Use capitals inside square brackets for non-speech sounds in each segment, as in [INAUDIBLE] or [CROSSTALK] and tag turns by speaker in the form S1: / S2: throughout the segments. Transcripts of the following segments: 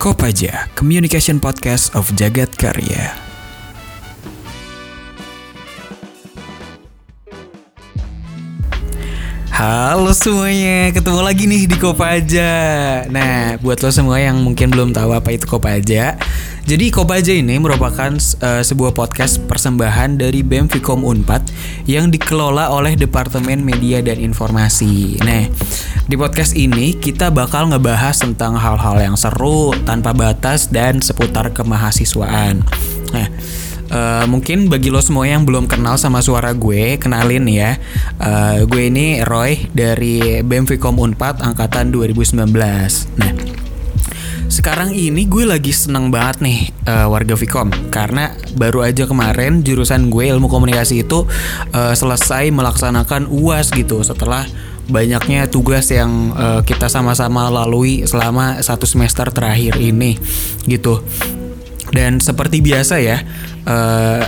S1: Kopaja, Communication Podcast of Jagat Karya. Halo semuanya, ketemu lagi nih di Kopaja. Nah, buat lo semua yang mungkin belum tahu apa itu Kopaja, jadi Kopaja ini merupakan uh, sebuah podcast persembahan dari BEM Vkom Unpad yang dikelola oleh Departemen Media dan Informasi. Nah, di podcast ini kita bakal ngebahas tentang hal-hal yang seru, tanpa batas dan seputar kemahasiswaan. Nah, Uh, mungkin bagi lo semua yang belum kenal sama suara gue, kenalin ya. Uh, gue ini Roy dari BEM Vkom Unpad angkatan 2019. Nah, sekarang ini gue lagi seneng banget nih uh, warga Vkom karena baru aja kemarin jurusan gue ilmu komunikasi itu uh, selesai melaksanakan UAS gitu. Setelah banyaknya tugas yang uh, kita sama-sama lalui selama satu semester terakhir ini gitu. Dan seperti biasa ya, uh,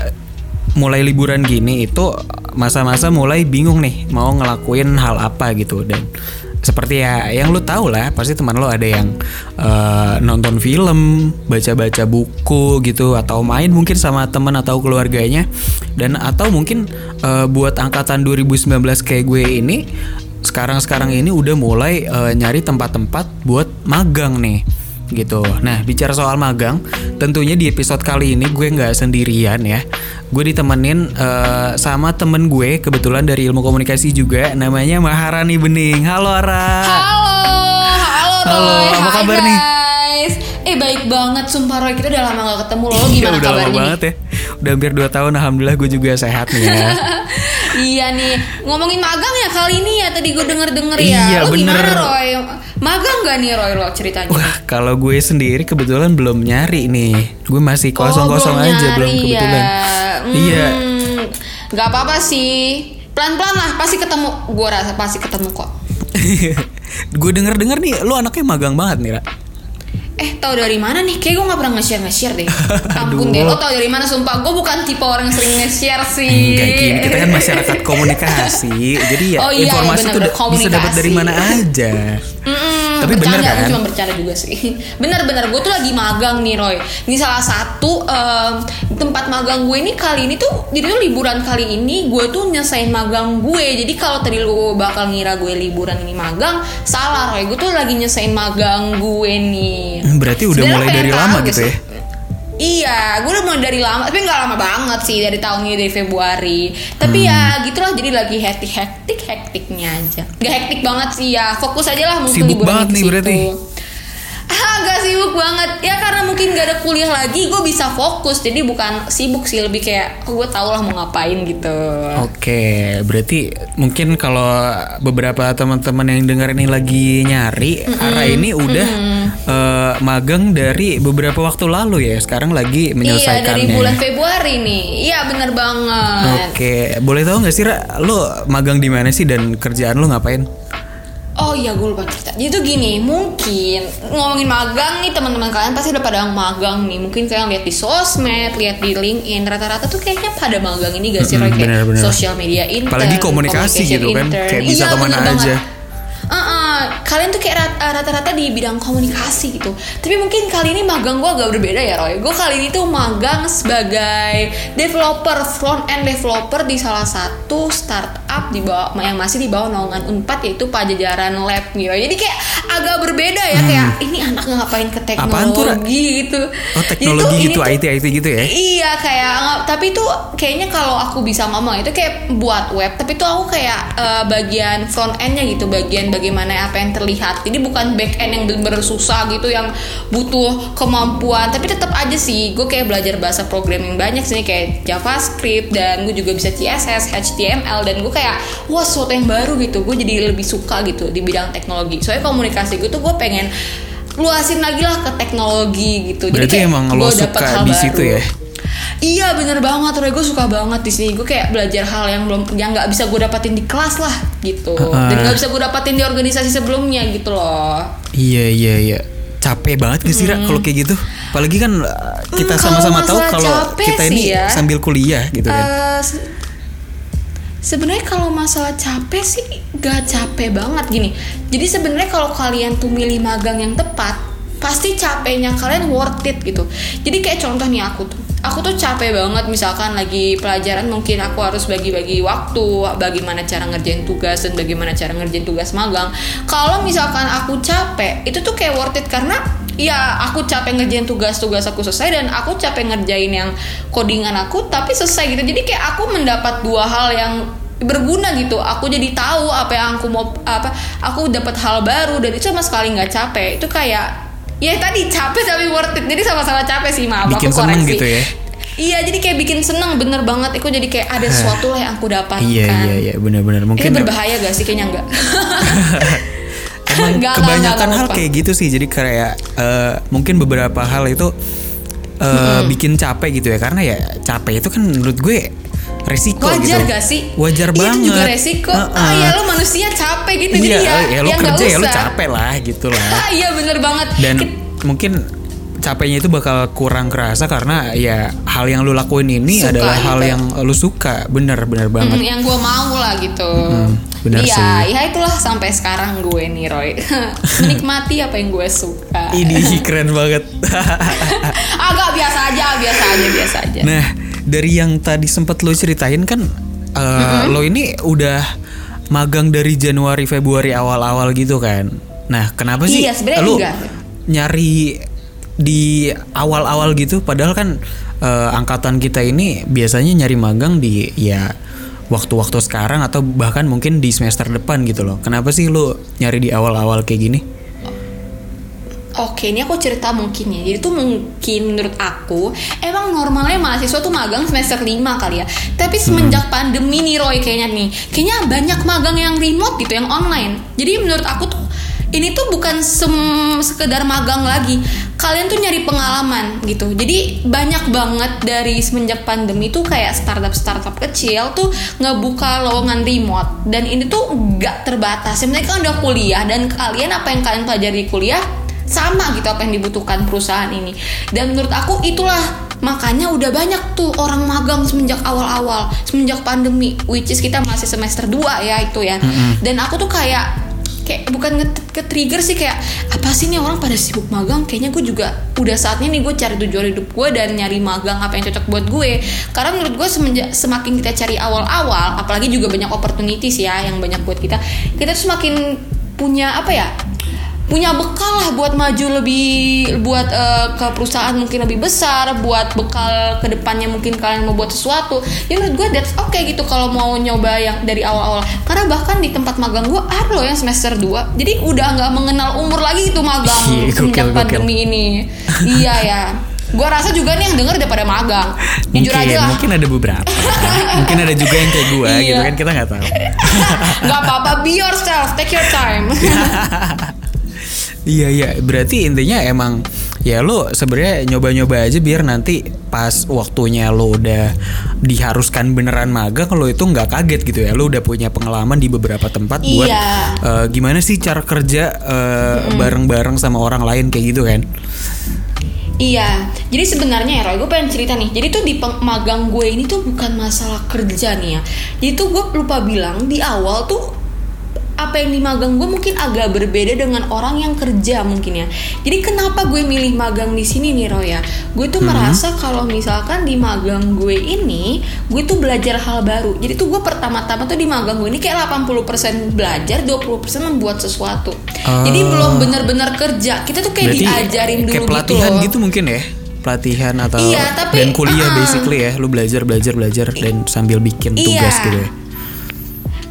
S1: mulai liburan gini itu masa-masa mulai bingung nih mau ngelakuin hal apa gitu. Dan seperti ya yang lu tahu lah pasti teman lo ada yang uh, nonton film baca-baca buku gitu atau main mungkin sama temen atau keluarganya. Dan atau mungkin uh, buat angkatan 2019 kayak gue ini sekarang-sekarang ini udah mulai uh, nyari tempat-tempat buat magang nih gitu. Nah, bicara soal magang, tentunya di episode kali ini gue nggak sendirian ya. Gue ditemenin uh, sama temen gue, kebetulan dari ilmu komunikasi juga, namanya Maharani Bening. Halo Ara.
S2: Halo, halo Roy.
S1: Halo, apa
S2: Hai,
S1: kabar nih?
S2: guys. Eh baik banget, sumpah Roy kita udah lama gak ketemu loh.
S1: Iya,
S2: Gimana
S1: udah lama
S2: kabarnya
S1: banget ya. Udah hampir 2 tahun, alhamdulillah gue juga sehat nih ya. [LAUGHS]
S2: iya nih, ngomongin magang ya kali ini ya. Tadi gue denger-denger ya.
S1: Iya,
S2: lo gimana
S1: bener.
S2: Roy? Magang gak nih Roy lo ceritanya?
S1: Wah, kalau gue sendiri kebetulan belum nyari nih. Gue masih
S2: Oh,
S1: kosong-kosong
S2: belum
S1: aja, belum
S2: nyari
S1: kebetulan.
S2: Ya. Hmm,
S1: Iya.
S2: Gak apa-apa sih. Pelan-pelan lah, pasti ketemu. Gue rasa pasti ketemu kok. [LAUGHS]
S1: gue denger-denger nih, lu anaknya magang banget nih, Ra.
S2: Eh, tau dari mana nih? Kayak gue gak pernah nge-share nge-share deh. [LAUGHS] Ampun deh, lo tau dari mana? Sumpah, gue bukan tipe orang yang sering nge-share sih.
S1: Enggak gini, kita kan masyarakat komunikasi. Jadi ya
S2: Oh iya,
S1: informasi
S2: iya,
S1: tuh bisa dapat dari mana aja.
S2: Mm-mm,
S1: Tapi bener
S2: bercanda,
S1: kan?
S2: Gue cuma bercanda juga sih. [LAUGHS] Bener-bener, gue tuh lagi magang nih Roy. Ini salah satu em, tempat magang gue ini kali ini tuh, jadi tuh liburan kali ini gue tuh nyesain magang gue. Jadi kalau tadi lu bakal ngira gue liburan ini magang, salah Roy. Gue tuh lagi nyesain magang gue nih.
S1: Hmm, Berarti udah mulai dari
S2: tahu
S1: lama
S2: gak
S1: gitu ya.
S2: Iya, gue udah mulai dari lama, tapi nggak lama banget sih dari tahun ini dari Februari. Tapi ya
S1: Hmm.
S2: gitulah, jadi lagi hektik hektik hektiknya aja. Gak hektik banget sih ya, fokus aja lah mungkin
S1: Sibuk banget nih
S2: situ.
S1: berarti.
S2: Ah, gak sibuk banget ya karena mungkin gak ada kuliah lagi, gue bisa fokus. Jadi bukan sibuk sih, lebih kayak oh, gue tau lah mau ngapain gitu.
S1: Oke, berarti mungkin kalau beberapa teman-teman yang dengar ini lagi nyari, Ara ini udah magang dari beberapa waktu lalu ya. Sekarang lagi
S2: Iya
S1: menyelesaikannya.
S2: dari bulan Februari nih, iya bener banget.
S1: Oke, boleh tahu nggak sih Ra, lo magang di mana sih dan kerjaan lo ngapain?
S2: Oh iya gue lupa cerita Jadi tuh gini Mungkin Ngomongin magang nih teman-teman kalian Pasti udah pada magang nih Mungkin kalian lihat di sosmed Lihat di LinkedIn Rata-rata tuh kayaknya pada magang ini gak sih Roy?
S1: Mm-mm,
S2: Kayak
S1: bener-bener.
S2: Social media intern
S1: Apalagi komunikasi gitu kan,
S2: intern.
S1: kayak bisa
S2: Iya,
S1: ke mana
S2: bener banget.
S1: Aja.
S2: Uh-uh, kalian tuh kayak rat- uh, rata-rata di bidang komunikasi gitu Tapi mungkin kali ini magang gue agak berbeda ya Roy Gue kali ini tuh magang sebagai developer Front end developer di salah satu startup di bawah yang masih di bawah naungan Unpad yaitu Pajajaran Lab gitu Jadi kayak agak berbeda ya Kayak ini anak ngapain ke
S1: Hmm.
S2: Teknologi gitu
S1: Oh teknologi gitu,
S2: tuh-
S1: IT IT gitu ya?
S2: Iya kayak tapi tuh kayaknya kalau aku bisa ngomong itu kayak buat web tapi tuh aku kayak eh, bagian front endnya gitu bagian bagaimana apa yang terlihat. Jadi bukan back end yang bener-bener susah gitu yang butuh kemampuan. Tapi tetap aja sih gue kayak belajar bahasa programming banyak sih kayak JavaScript dan gue juga bisa CSS HTML dan gue kayak wah sesuatu yang baru gitu. Gue jadi lebih suka gitu di bidang teknologi. Soalnya komunikasi gue tuh gue pengen luasin lagi lah ke teknologi gitu.
S1: Berarti
S2: kayak
S1: emang lo suka
S2: hal
S1: di situ
S2: baru.
S1: ya?
S2: Iya bener banget, Roy. Gue suka banget di sini. Gue kayak belajar hal yang belum, yang nggak bisa gue dapatin di kelas lah, gitu.
S1: Heeh.
S2: Dan nggak bisa gue dapatin di organisasi sebelumnya, gitu loh.
S1: Iya iya iya. Capek banget gak sih Ra kalau kayak gitu? Apalagi kan uh, kita
S2: Hmm,
S1: sama-sama tahu
S2: masalah
S1: kalau kita ini
S2: ya.
S1: sambil kuliah gitu kan.
S2: Eh, se- Sebenarnya kalau masalah capek sih gak capek banget gini. Jadi sebenarnya kalau kalian tuh milih magang yang tepat, pasti capeknya kalian worth it gitu. Jadi kayak contoh nih aku tuh. Aku tuh capek banget misalkan lagi pelajaran mungkin aku harus bagi-bagi waktu bagaimana cara ngerjain tugas dan bagaimana cara ngerjain tugas magang. Kalau misalkan aku capek itu tuh kayak worth it karena ya aku capek ngerjain tugas-tugas aku selesai dan aku capek ngerjain yang codingan aku tapi selesai gitu. Jadi kayak aku mendapat dua hal yang berguna gitu. Aku jadi tahu apa yang aku mau apa aku dapat hal baru dan itu sama sekali nggak capek. Itu kayak ya tadi capek tapi worth it. Jadi sama-sama capek sih maaf
S1: Bikin
S2: aku
S1: seneng
S2: koreksi.
S1: gitu ya?
S2: iya jadi kayak bikin seneng bener banget. Itu jadi kayak ada sesuatu lah yang aku dapatkan.
S1: Iya iya iya benar-benar
S2: ini
S1: mungkin
S2: berbahaya gak sih? Kayaknya enggak. [LAUGHS]
S1: Emang
S2: Enggak,
S1: kebanyakan hal kayak gitu sih. Jadi kayak eh, mungkin beberapa hal itu eh, bikin capek gitu ya. Karena ya capek itu kan menurut gue resiko
S2: wajar
S1: gitu
S2: gak sih
S1: wajar
S2: Iya,
S1: banget
S2: itu juga resiko ah
S1: Heeh.
S2: ya lo manusia capek gitu
S1: iya
S2: jadi ya
S1: ya lo
S2: ya nggak
S1: kerja ya lo capek lah gitu lah
S2: ah [LAUGHS] iya bener banget
S1: dan
S2: Ki-
S1: mungkin capeknya itu bakal kurang kerasa karena ya hal yang lu lakuin ini
S2: Suka
S1: adalah hal
S2: gitu.
S1: yang lu suka bener bener banget
S2: Mm, yang gue mau lah gitu.
S1: benar
S2: Iya,
S1: sih.
S2: ya itulah sampai sekarang gue nih Roy [LAUGHS] menikmati apa yang gue suka.
S1: ini keren banget [LAUGHS]
S2: Agak biasa aja, biasa aja, biasa aja.
S1: Nah, dari yang tadi sempat lo ceritain kan, eh, lo ini udah magang dari Januari Februari awal-awal gitu kan. Nah, kenapa sih
S2: Iya,
S1: lo
S2: enggak.
S1: nyari di awal-awal gitu? Padahal kan eh, angkatan kita ini biasanya nyari magang di ya waktu-waktu sekarang atau bahkan mungkin di semester depan gitu loh. Kenapa sih lo nyari di awal-awal kayak gini?
S2: Oke, ini aku cerita mungkin ya. Jadi tuh mungkin menurut aku emang normalnya mahasiswa tuh magang semester 5 kali ya. Tapi semenjak pandemi nih Roy kayaknya nih, kayaknya banyak magang yang remote gitu, yang online. Jadi menurut aku tuh ini tuh bukan sem- sekedar magang lagi. Kalian tuh nyari pengalaman gitu. Jadi banyak banget dari semenjak pandemi tuh kayak startup-startup kecil tuh ngebuka lowongan remote dan ini tuh nggak terbatas. Penting kan udah kuliah dan kalian apa yang kalian pelajari di kuliah sama gitu apa yang dibutuhkan perusahaan ini. Dan menurut aku itulah makanya udah banyak tuh orang magang semenjak awal-awal semenjak pandemi which is kita masih semester 2 ya itu ya. Dan aku tuh kayak kayak bukan nge- ke trigger sih kayak apa sih nih orang pada sibuk magang? Kayaknya gue juga udah saatnya nih gue cari tujuan hidup gue dan nyari magang apa yang cocok buat gue. Karena menurut gue semenjak semakin kita cari awal-awal apalagi juga banyak opportunities ya yang banyak buat kita kita tuh semakin punya apa ya punya bekal lah buat maju lebih buat eh, ke perusahaan mungkin lebih besar buat bekal ke depannya mungkin kalian mau buat sesuatu. Ya menurut gue that's okay gitu kalau mau nyoba yang dari awal-awal. Karena bahkan di tempat magang gue ada loh yang semester 2 jadi udah nggak mengenal umur lagi itu magang
S1: Iya,
S2: semenjak pandemi ini. Iya ya. Gue rasa juga nih yang denger udah pada magang. Jujur
S1: mungkin,
S2: aja lah.
S1: mungkin ada beberapa. [LAUGHS] mungkin ada juga yang kayak gue
S2: Iya.
S1: gitu kan kita nggak tahu. [LAUGHS]
S2: nggak apa-apa be yourself take your time [LAUGHS]
S1: Iya iya, berarti intinya emang ya lo sebenarnya nyoba-nyoba aja biar nanti pas waktunya lo udah diharuskan beneran magang lo itu nggak kaget gitu ya. Lo udah punya pengalaman di beberapa tempat buat
S2: Iya.
S1: eh, gimana sih cara kerja eh, bareng-bareng sama orang lain kayak gitu kan.
S2: Iya, jadi sebenarnya ya Roy, gue pengen cerita nih. Jadi tuh di magang gue ini tuh bukan masalah kerja nih ya. Jadi tuh gue lupa bilang di awal tuh apa yang di magang gue mungkin agak berbeda dengan orang yang kerja mungkin ya. Jadi kenapa gue milih magang di sini nih Roy ya? Gue tuh merasa kalau misalkan di magang gue ini, gue tuh belajar hal baru. Jadi tuh gue pertama-tama tuh di magang gue ini kayak 80% belajar, 20% membuat sesuatu. Jadi
S1: Oh.
S2: belum benar-benar kerja. Kita tuh kayak diajarin dulu
S1: kayak
S2: gitu
S1: pelatihan
S2: loh.
S1: gitu, mungkin ya. Pelatihan atau
S2: Iya, tapi,
S1: dan kuliah
S2: uh-uh.
S1: basically ya. Lo belajar belajar belajar dan sambil bikin tugas
S2: Iya.
S1: gitu ya.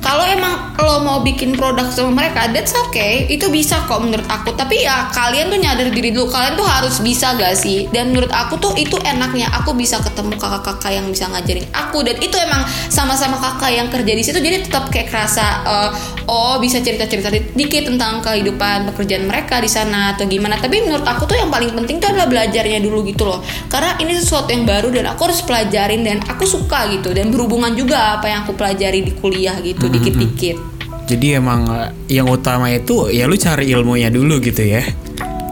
S2: Kalau emang lo mau bikin produk sama mereka, that's okay. Itu bisa kok menurut aku. Tapi ya kalian tuh nyadar diri dulu. Kalian tuh harus bisa gak sih? Dan menurut aku tuh itu enaknya. Aku bisa ketemu kakak-kakak yang bisa ngajarin aku. Dan itu emang sama-sama kakak yang kerja di situ. Jadi tetap kayak kerasa, eh, oh bisa cerita-cerita di- dikit tentang kehidupan pekerjaan mereka di sana atau gimana. Tapi menurut aku tuh yang paling penting tuh adalah belajarnya dulu gitu loh. Karena ini sesuatu yang baru dan aku harus pelajarin dan aku suka gitu. Dan berhubungan juga apa yang aku pelajari di kuliah gitu dikit-dikit.
S1: Jadi emang eh, yang utama itu ya lu cari ilmunya dulu gitu ya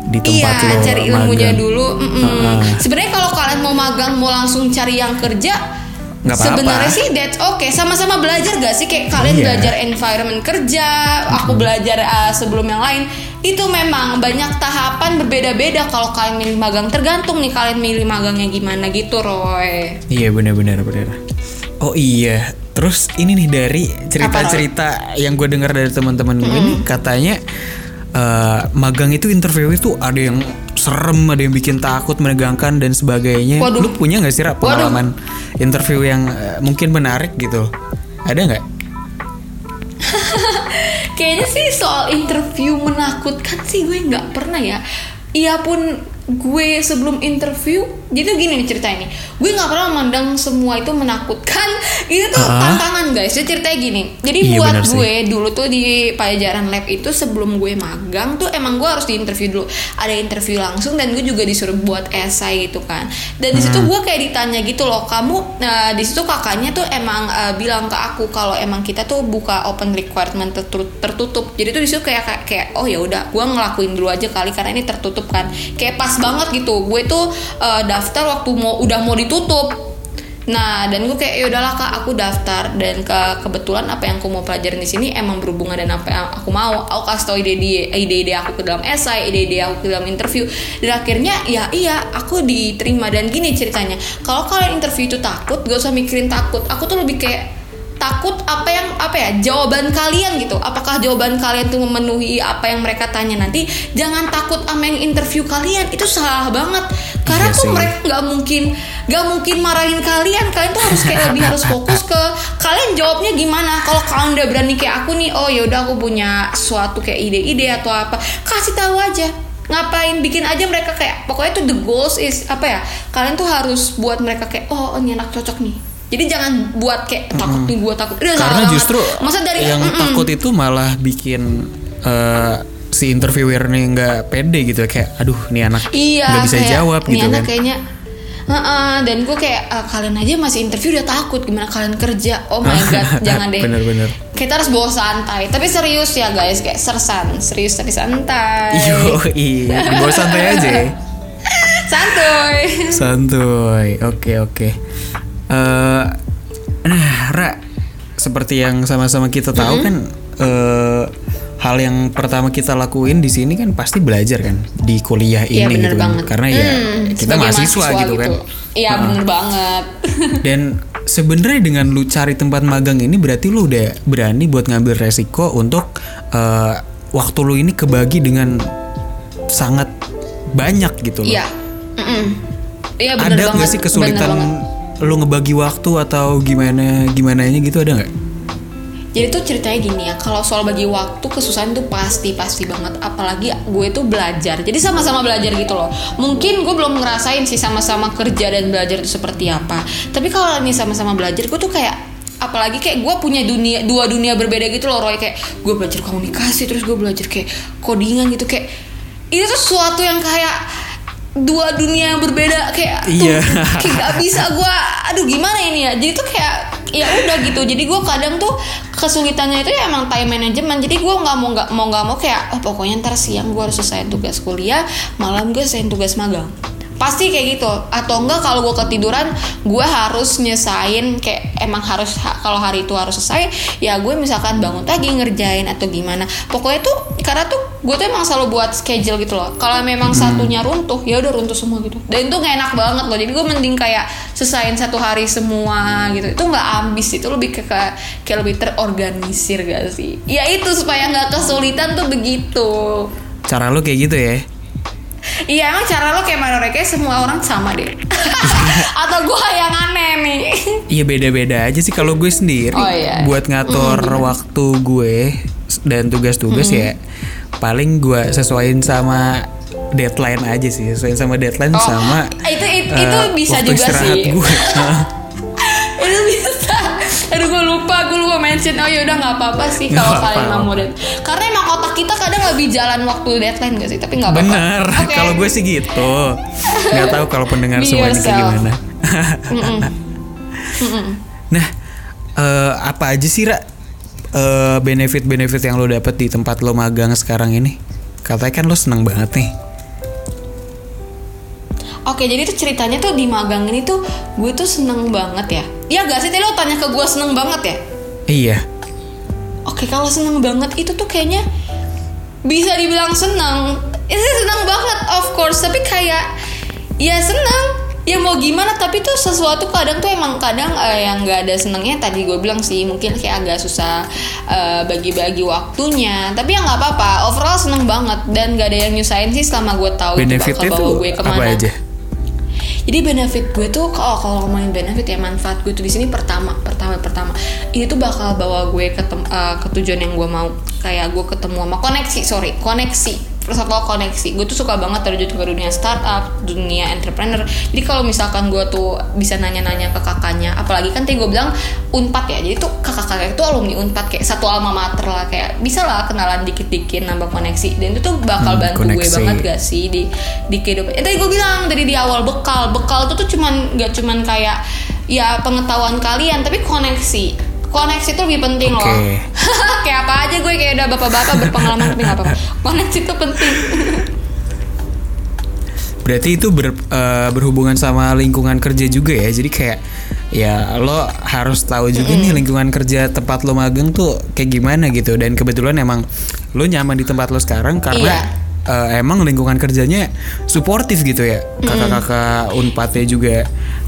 S1: di tempat
S2: iya,
S1: lo
S2: cari ilmunya
S1: magang.
S2: dulu. mm-mm.
S1: Heeh.
S2: Sebenarnya kalau kalian mau magang mau langsung cari yang kerja. Sebenarnya sih that's okay. Sama-sama belajar gak sih kayak kalian
S1: Iya.
S2: belajar environment kerja, aku belajar uh, sebelum yang lain. Itu memang banyak tahapan berbeda-beda kalau kalian milih magang. Tergantung nih kalian milih magangnya gimana gitu, Roy.
S1: Iya benar-benar benar. Oh iya, terus ini nih dari cerita-cerita yang gue dengar dari teman-teman gue ini katanya eh, magang itu interview itu ada yang serem, ada yang bikin takut, menegangkan dan sebagainya.
S2: Waduh.
S1: Lu punya nggak sih Ra, pengalaman interview yang eh, mungkin menarik gitu? Ada nggak? [LAUGHS]
S2: Kayaknya sih soal interview menakutkan sih gue nggak pernah ya. Iya pun gue sebelum interview, jadi tuh gini nih cerita ini. Gue nggak pernah memandang semua itu menakutkan. [LAUGHS] Itu tuh
S1: Ah.
S2: tantangan guys. Jadi ceritanya gini. Jadi
S1: Iya,
S2: buat
S1: bener sih.
S2: gue dulu tuh di Pajajaran Lab itu sebelum gue magang tuh emang gue harus diinterview dulu. Ada interview langsung dan gue juga disuruh buat esai gitu kan. Dan di
S1: Hmm.
S2: situ gue kayak ditanya gitu loh, kamu nah, di situ kakaknya tuh emang uh, bilang ke aku kalau emang kita tuh buka open requirement tertu- tertutup. Jadi tuh di situ kayak kayak, kayak, oh ya udah, gue ngelakuin dulu aja kali karena ini tertutup kan. Kayak pas banget gitu. Gue tuh uh, daftar waktu mau udah mau ditutup. Nah, dan gue kayak ya udahlah kak, aku daftar dan ke kebetulan apa yang aku mau pelajarin di sini emang berhubungan dengan apa yang aku mau. Aku kasih tau ide-ide ide-ide aku ke dalam esai, ide-ide aku ke dalam interview. Dan akhirnya ya iya, aku diterima dan gini ceritanya. Kalau kalian interview itu takut, gak usah mikirin takut. Aku tuh lebih kayak takut apa yang apa ya jawaban kalian gitu. Apakah jawaban kalian tuh memenuhi apa yang mereka tanya nanti? Jangan takut sama yang interview kalian. Itu salah banget. Karena
S1: Iya
S2: tuh
S1: sih.
S2: mereka nggak mungkin nggak mungkin marahin kalian. Kalian tuh harus kayak lebih harus fokus ke kalian jawabnya gimana. Kalau kalian udah berani kayak aku nih oh yaudah aku punya suatu kayak ide-ide atau apa kasih tahu aja. Ngapain bikin aja mereka kayak pokoknya tuh the goals is apa ya kalian tuh harus buat mereka kayak oh ini anak cocok nih jadi jangan buat kayak takut nih gue takut Udah salah
S1: Karena
S2: banget.
S1: justru
S2: masa dari
S1: yang
S2: mm-mm.
S1: takut itu malah bikin eh, si interviewer nih nggak pede gitu kayak aduh nih anak
S2: Iya,
S1: nggak bisa
S2: kayak,
S1: jawab
S2: "Nih
S1: gitu
S2: anak
S1: kan.
S2: kayaknya Heeh, dan gue kayak "Ah, kalian aja masih interview udah takut gimana kalian kerja oh my god [LAUGHS] jangan deh
S1: Bener-bener.
S2: kita harus bawa santai tapi serius ya guys kayak sersan serius tapi santai
S1: Yo, iya, dibawa santai aja. ya. [LAUGHS]
S2: santuy
S1: Santuy. Oke, oke. Eh, nah, Ra, seperti yang sama-sama kita tahu kan eh hal yang pertama kita lakuin di sini kan pasti belajar kan di kuliah ini
S2: Iya bener
S1: gitu kan.
S2: banget
S1: Karena ya
S2: Hmm,
S1: kita
S2: sebagai
S1: mahasiswa, gitu, kan.
S2: iya bener banget [LAUGHS]
S1: Dan sebenarnya dengan lu cari tempat magang ini berarti lu udah berani buat ngambil resiko untuk eh, waktu lu ini kebagi dengan sangat banyak gitu loh.
S2: iya Mm-mm. iya bener
S1: ada
S2: banget
S1: nggak sih kesulitan
S2: banget.
S1: Lu ngebagi waktu atau gimana gimana gitu ada nggak?
S2: Jadi tuh ceritanya gini ya, kalau soal bagi waktu kesusahan tuh pasti pasti banget. Apalagi gue tuh belajar, jadi sama-sama belajar gitu loh. Mungkin gue belum ngerasain sih sama-sama kerja dan belajar itu seperti apa. Tapi kalau ini sama-sama belajar, gue tuh kayak apalagi kayak gue punya dunia dua dunia berbeda gitu loh Roy kayak gue belajar komunikasi terus gue belajar kayak codingan gitu kayak itu tuh sesuatu yang kayak dua dunia yang berbeda kayak tuh,
S1: Iya.
S2: kayak gak bisa gue aduh gimana ini ya? Jadi tuh kayak ya udah gitu. Jadi gue kadang tuh kesulitannya itu ya emang time management. Jadi gue nggak mau nggak mau nggak mau kayak oh pokoknya ntar siang gue harus selesai tugas kuliah malam gue selesai tugas magang pasti kayak gitu. Atau enggak kalau gue ketiduran gue harus nyesain kayak emang harus ha- kalau hari itu harus selesai ya gue misalkan bangun pagi ngerjain atau gimana. Pokoknya tuh karena tuh gue tuh emang selalu buat schedule gitu loh. Kalau memang satunya runtuh ya udah runtuh semua gitu. Dan itu gak enak banget loh. Jadi gue mending kayak selesaiin satu hari semua gitu. Itu nggak ambis itu lebih ke kayak, kayak lebih terorganisir gak sih? Ya itu supaya nggak kesulitan tuh begitu.
S1: Cara lu kayak gitu ya?
S2: Iya emang cara lo kayak mana kayak semua orang sama deh. [LAUGHS] Atau gue yang aneh nih.
S1: Iya beda-beda aja sih. Kalau gue sendiri
S2: Oh, iya.
S1: buat ngatur waktu gue dan tugas-tugas ya paling gue sesuaiin sama deadline aja sih. Sesuaiin sama deadline
S2: Oh,
S1: sama
S2: itu, itu,
S1: eh,
S2: itu bisa
S1: waktu
S2: juga
S1: istirahat
S2: sih.
S1: gue. [LAUGHS]
S2: mention Oh yaudah gak apa-apa sih
S1: Nggak
S2: Kalau kalian mau dead Karena emang otak kita kadang lebih jalan waktu deadline gak sih Tapi gak apa-apa
S1: Bener, [LAUGHS]
S2: Oke.
S1: kalau gue sih gitu. Nggak tahu kalau pendengar semuanya kayak gimana. [LAUGHS] [LAUGHS] Nah, eh, apa aja sih Ra eh, benefit-benefit yang lo dapet di tempat lo magang sekarang ini? Katanya kan lo seneng banget nih.
S2: Oke, jadi tuh ceritanya tuh di magang ini tuh gue tuh seneng banget ya. Iya gak sih? Tadi lo tanya ke gue seneng banget ya?
S1: Iya.
S2: Oke, kalau seneng banget itu tuh kayaknya bisa dibilang seneng. Itu seneng banget, of course. Tapi kayak ya seneng. Ya mau gimana? Tapi tuh sesuatu kadang tuh emang kadang eh, yang nggak ada senengnya. Tadi gue bilang sih mungkin kayak agak susah eh, bagi-bagi waktunya. Tapi ya nggak apa-apa. Overall seneng banget dan gak ada yang nyusahin sih selama gue tahu itu
S1: Benefitnya
S2: bakal bawa
S1: tuh
S2: gue
S1: apa
S2: ke mana.
S1: aja?
S2: Jadi benefit gue tuh kalau kalau ngomongin benefit ya manfaat gue tuh di sini pertama pertama pertama. Ini tuh bakal bawa gue ke eh, ke tujuan yang gue mau. Kayak gue ketemu sama koneksi sorry koneksi first of all koneksi gue tuh suka banget terjun ke dunia startup dunia entrepreneur jadi kalau misalkan gue tuh bisa nanya-nanya ke kakaknya apalagi kan tadi gue bilang unpad ya jadi tuh kakak-kakak itu alumni unpad kayak satu alma mater lah kayak bisa lah kenalan dikit-dikit nambah koneksi dan itu tuh bakal
S1: Hmm,
S2: bantu gue
S1: koneksi.
S2: banget gak sih di di kehidupan. Eh, tadi gue bilang dari di awal bekal, bekal tuh tuh cuman gak cuman kayak ya pengetahuan kalian, tapi koneksi. Koneksi itu lebih penting
S1: Oke.
S2: loh. [LAUGHS] kayak apa aja gue kayak udah bapak-bapak berpengalaman tapi gak apa-apa. [LAUGHS] Koneksi itu penting. [LAUGHS]
S1: Berarti itu ber- eh, berhubungan sama lingkungan kerja juga ya. Jadi kayak ya lo harus tahu juga nih lingkungan kerja tempat lo magang tuh kayak gimana gitu. Dan kebetulan emang lo nyaman di tempat lo sekarang karena
S2: Iya.
S1: Eh, emang lingkungan kerjanya suportif gitu ya. Kakak-kakak Unpadnya juga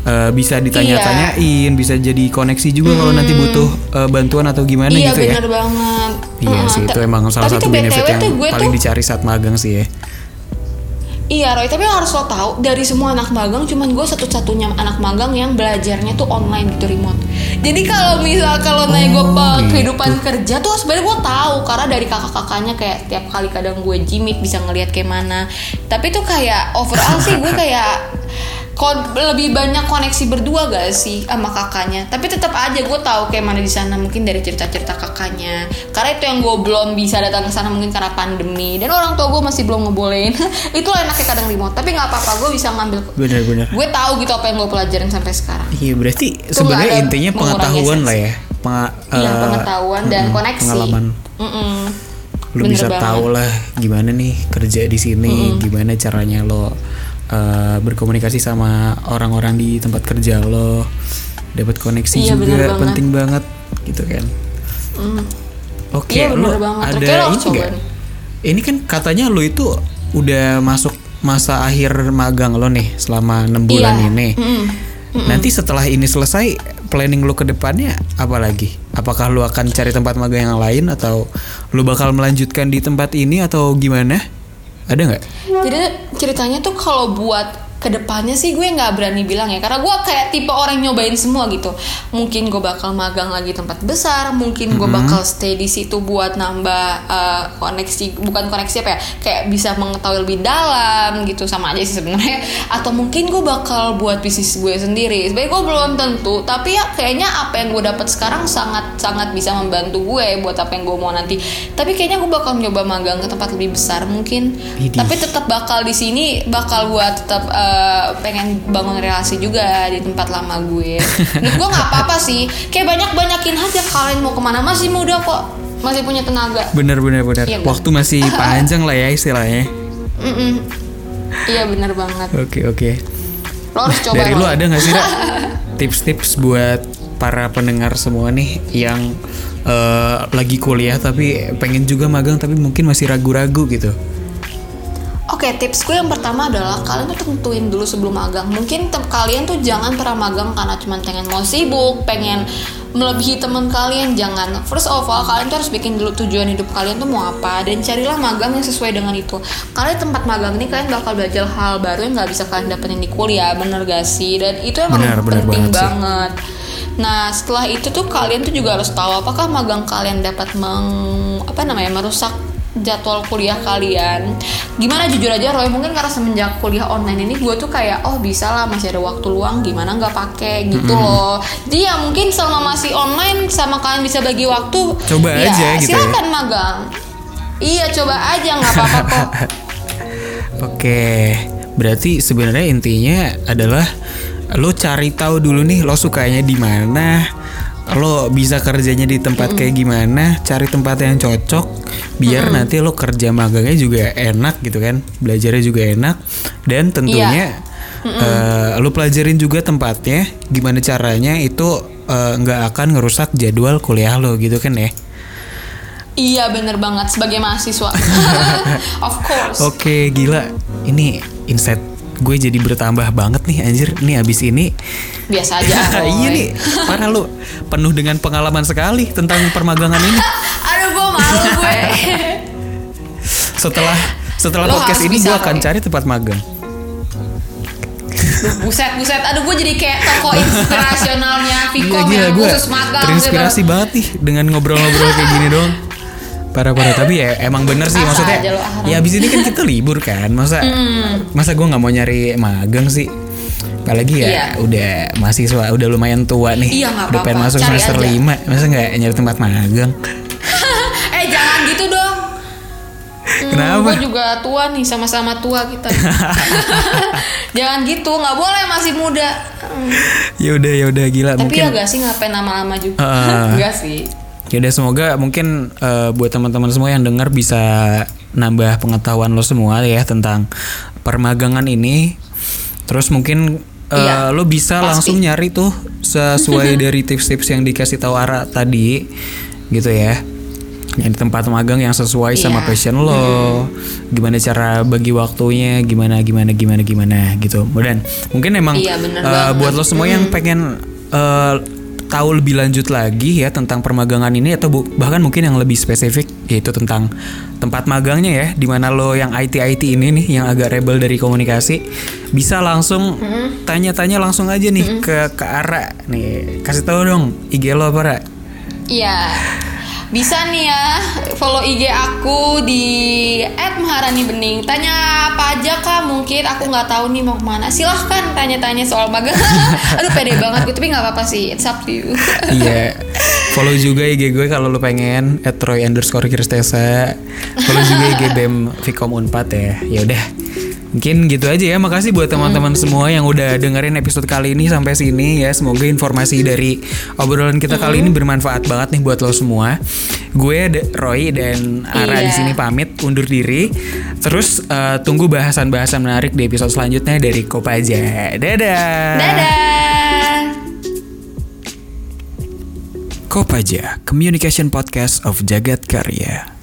S1: eh, bisa ditanya-tanyain, bisa jadi koneksi juga kalau nanti butuh eh, bantuan atau gimana
S2: iya
S1: gitu ya.
S2: bener banget.
S1: Iya
S2: Heeh,
S1: sih itu emang salah satu benefit yang paling
S2: tuh
S1: dicari saat magang sih ya.
S2: Iya Roy, tapi harus lo tahu dari semua anak magang cuman gue satu-satunya anak magang yang belajarnya tuh online gitu remote. Jadi kalau misal kalau naik gue
S1: Oh, gitu.
S2: kehidupan kerja tuh sebenarnya gue tahu karena dari kakak-kakaknya kayak tiap kali kadang gue jimit bisa ngelihat kayak mana. Tapi tuh kayak overall sih gue kayak [LAUGHS] kon- lebih banyak koneksi berdua gak sih sama kakaknya tapi tetap aja gue tahu kayak mana di sana mungkin dari cerita-cerita kakaknya karena itu yang gue belum bisa datang ke sana mungkin karena pandemi dan orang tua gue masih belum ngebolehin [LAUGHS] itu enaknya kadang remote tapi nggak apa-apa gue bisa ngambil
S1: Bener-bener.
S2: gue tahu gitu apa yang gue pelajarin sampai sekarang
S1: Iya berarti sebenarnya intinya pengetahuan lah ya. Penga-
S2: iya pengetahuan dan
S1: mm-mm,
S2: koneksi
S1: Pengalaman.
S2: Mm-mm.
S1: Lu
S2: Bener
S1: bisa
S2: banget.
S1: tahu lah gimana nih kerja di sini, gimana caranya lo eh, berkomunikasi sama orang-orang di tempat kerja lo, dapat koneksi
S2: Iya,
S1: juga
S2: banget.
S1: penting banget gitu kan.
S2: Mm.
S1: Oke,
S2: Iya,
S1: lo
S2: banget.
S1: ada
S2: lo harus
S1: ini
S2: nih.
S1: Ini kan katanya lo itu udah masuk masa akhir magang lo nih selama enam bulan
S2: Iya.
S1: ini.
S2: Mm-mm.
S1: Nanti setelah ini selesai, planning lu ke depannya apa lagi? Apakah lu akan cari tempat magang yang lain atau lu bakal melanjutkan di tempat ini atau gimana? Ada nggak?
S2: Jadi ceritanya tuh kalau buat ke depannya sih gue nggak berani bilang ya karena gue kayak tipe orang nyobain semua gitu. Mungkin gue bakal magang lagi tempat besar mungkin gue bakal stay di situ buat nambah uh, koneksi bukan koneksi apa ya kayak bisa mengetahui lebih dalam gitu sama aja sih sebenarnya. Atau mungkin gue bakal buat bisnis gue sendiri. Sebenarnya gue belum tentu tapi ya kayaknya apa yang gue dapat sekarang sangat sangat bisa membantu gue buat apa yang gue mau nanti. Tapi kayaknya gue bakal nyoba magang ke tempat lebih besar mungkin.
S1: Idih.
S2: tapi tetap bakal di sini bakal gue tetap eh, pengen bangun relasi juga di tempat lama gue. [LAUGHS] Menurut gue nggak apa-apa sih. Kayak banyak banyakin aja kalian mau ke mana masih muda kok, masih punya tenaga.
S1: Bener bener bener.
S2: Bener.
S1: Waktu masih [LAUGHS] panjang lah ya istilahnya.
S2: Iya bener banget.
S1: Oke oke.
S2: Lo harus coba.
S1: Dari lu
S2: Roy.
S1: ada nggak sih [LAUGHS] tips-tips buat para pendengar semua nih yang eh, lagi kuliah tapi pengen juga magang tapi mungkin masih ragu-ragu gitu.
S2: Oke, tips gue yang pertama adalah kalian tuh tentuin dulu sebelum magang. Mungkin kalian tuh jangan pernah magang karena cuma pengen mau sibuk, pengen melebihi teman kalian. Jangan. First of all, kalian tuh harus bikin dulu tujuan hidup kalian tuh mau apa dan carilah magang yang sesuai dengan itu. Karena tempat magang ini kalian bakal belajar hal baru yang nggak bisa kalian dapetin di kuliah, bener gak sih? Dan itu emang
S1: Bener, bener
S2: penting
S1: banget
S2: banget. Nah, setelah itu tuh kalian tuh juga harus tahu apakah magang kalian dapat meng apa namanya merusak jadwal kuliah kalian. Gimana jujur aja Roy, mungkin karena semenjak kuliah online ini gue tuh kayak oh bisa lah masih ada waktu luang gimana nggak pakai gitu loh. Jadi ya mungkin selama masih online sama kalian bisa bagi waktu.
S1: Coba
S2: ya,
S1: aja gitu ya.
S2: Silakan magang. Iya coba aja nggak apa-apa [LAUGHS] kok.
S1: Oke, berarti sebenarnya intinya adalah lo cari tahu dulu nih lo sukanya di mana, lo bisa kerjanya di tempat kayak gimana, cari tempat yang cocok, biar nanti lo kerja magangnya juga enak gitu kan, belajarnya juga enak, dan tentunya eh, lu pelajarin juga tempatnya, gimana caranya itu eh, nggak akan ngerusak jadwal kuliah lo gitu kan ya.
S2: Iya bener banget sebagai mahasiswa. [LAUGHS] of course.
S1: Oke, gila. Ini insight gue jadi bertambah banget nih anjir. Nih abis ini
S2: Biasa aja. [LAUGHS]
S1: iya nih, parah lu. Penuh dengan pengalaman sekali tentang permagangan ini. [LAUGHS]
S2: Aduh gue malu gue. [LAUGHS]
S1: Setelah setelah
S2: Lo
S1: podcast ini gue akan cari tempat magang.
S2: Buset buset. Aduh gue jadi kayak tokoh inspirasionalnya Vkom
S1: Iya, gila,
S2: yang
S1: gua
S2: khusus magang
S1: terinspirasi
S2: gitu.
S1: banget nih dengan ngobrol-ngobrol kayak gini dong. Parah-parah tapi ya emang bener sih
S2: Asa
S1: maksudnya.
S2: aja lo.
S1: Ya abis ini kan kita libur kan, masa masa gue nggak mau nyari magang sih. Apalagi ya
S2: Iya.
S1: udah mahasiswa udah lumayan tua nih,
S2: Iya,
S1: udah pengen
S2: apa-apa,
S1: masuk
S2: cari
S1: semester
S2: aja.
S1: 5 masa nggak nyari tempat magang? [LAUGHS]
S2: eh jangan gitu dong. Hmm,
S1: Kenapa?
S2: Gue juga tua nih, sama-sama tua kita. [LAUGHS] jangan gitu, nggak boleh masih muda. Hmm.
S1: ya udah ya udah gila
S2: Tapi
S1: mungkin
S2: ya gak sih ngapain lama-lama juga?
S1: Ah.
S2: Enggak [LAUGHS] sih.
S1: Ya udah semoga mungkin eh, buat teman-teman semua yang dengar bisa nambah pengetahuan lo semua ya tentang permagangan ini. Terus mungkin eh,
S2: Iya,
S1: lo bisa
S2: pasti.
S1: langsung nyari tuh sesuai [LAUGHS] dari tips-tips yang dikasih tahu Ara tadi gitu ya. Nyari tempat magang yang sesuai sama
S2: Iya.
S1: passion lo. Gimana cara bagi waktunya, gimana gimana gimana gimana gitu. Dan mungkin emang
S2: Iya, banget.
S1: buat lo semua yang pengen eh, tahu lebih lanjut lagi ya tentang permagangan ini atau bu- bahkan mungkin yang lebih spesifik yaitu tentang tempat magangnya ya di mana lo yang IT IT ini nih yang agak rebel dari komunikasi bisa langsung tanya-tanya langsung aja nih ke ke Ara nih kasih tahu dong IG lo apa Ra?
S2: Iya. Bisa nih ya follow IG aku di @maharani_bening. Tanya apa aja kak? Mungkin aku nggak tahu nih mau ke mana. Silahkan tanya-tanya soal magang. [LAUGHS] Aduh pede banget gitu, tapi nggak apa-apa sih. It's up to you. [LAUGHS]
S1: Iya follow juga IG gue kalau lo pengen kirstesa follow juga IG BEM Vkom Unpad ya ya udah Mungkin gitu aja ya. Makasih buat teman-teman semua yang udah dengerin episode kali ini sampai sini ya. Semoga informasi dari obrolan kita kali ini bermanfaat banget nih buat lo semua. Gue Roy dan Ara
S2: Iya.
S1: di sini pamit undur diri. Terus eh, tunggu bahasan-bahasan menarik di episode selanjutnya dari Kopaja. Dadah.
S2: Dadah.
S1: Kopaja, Communication Podcast of Jagat Karya.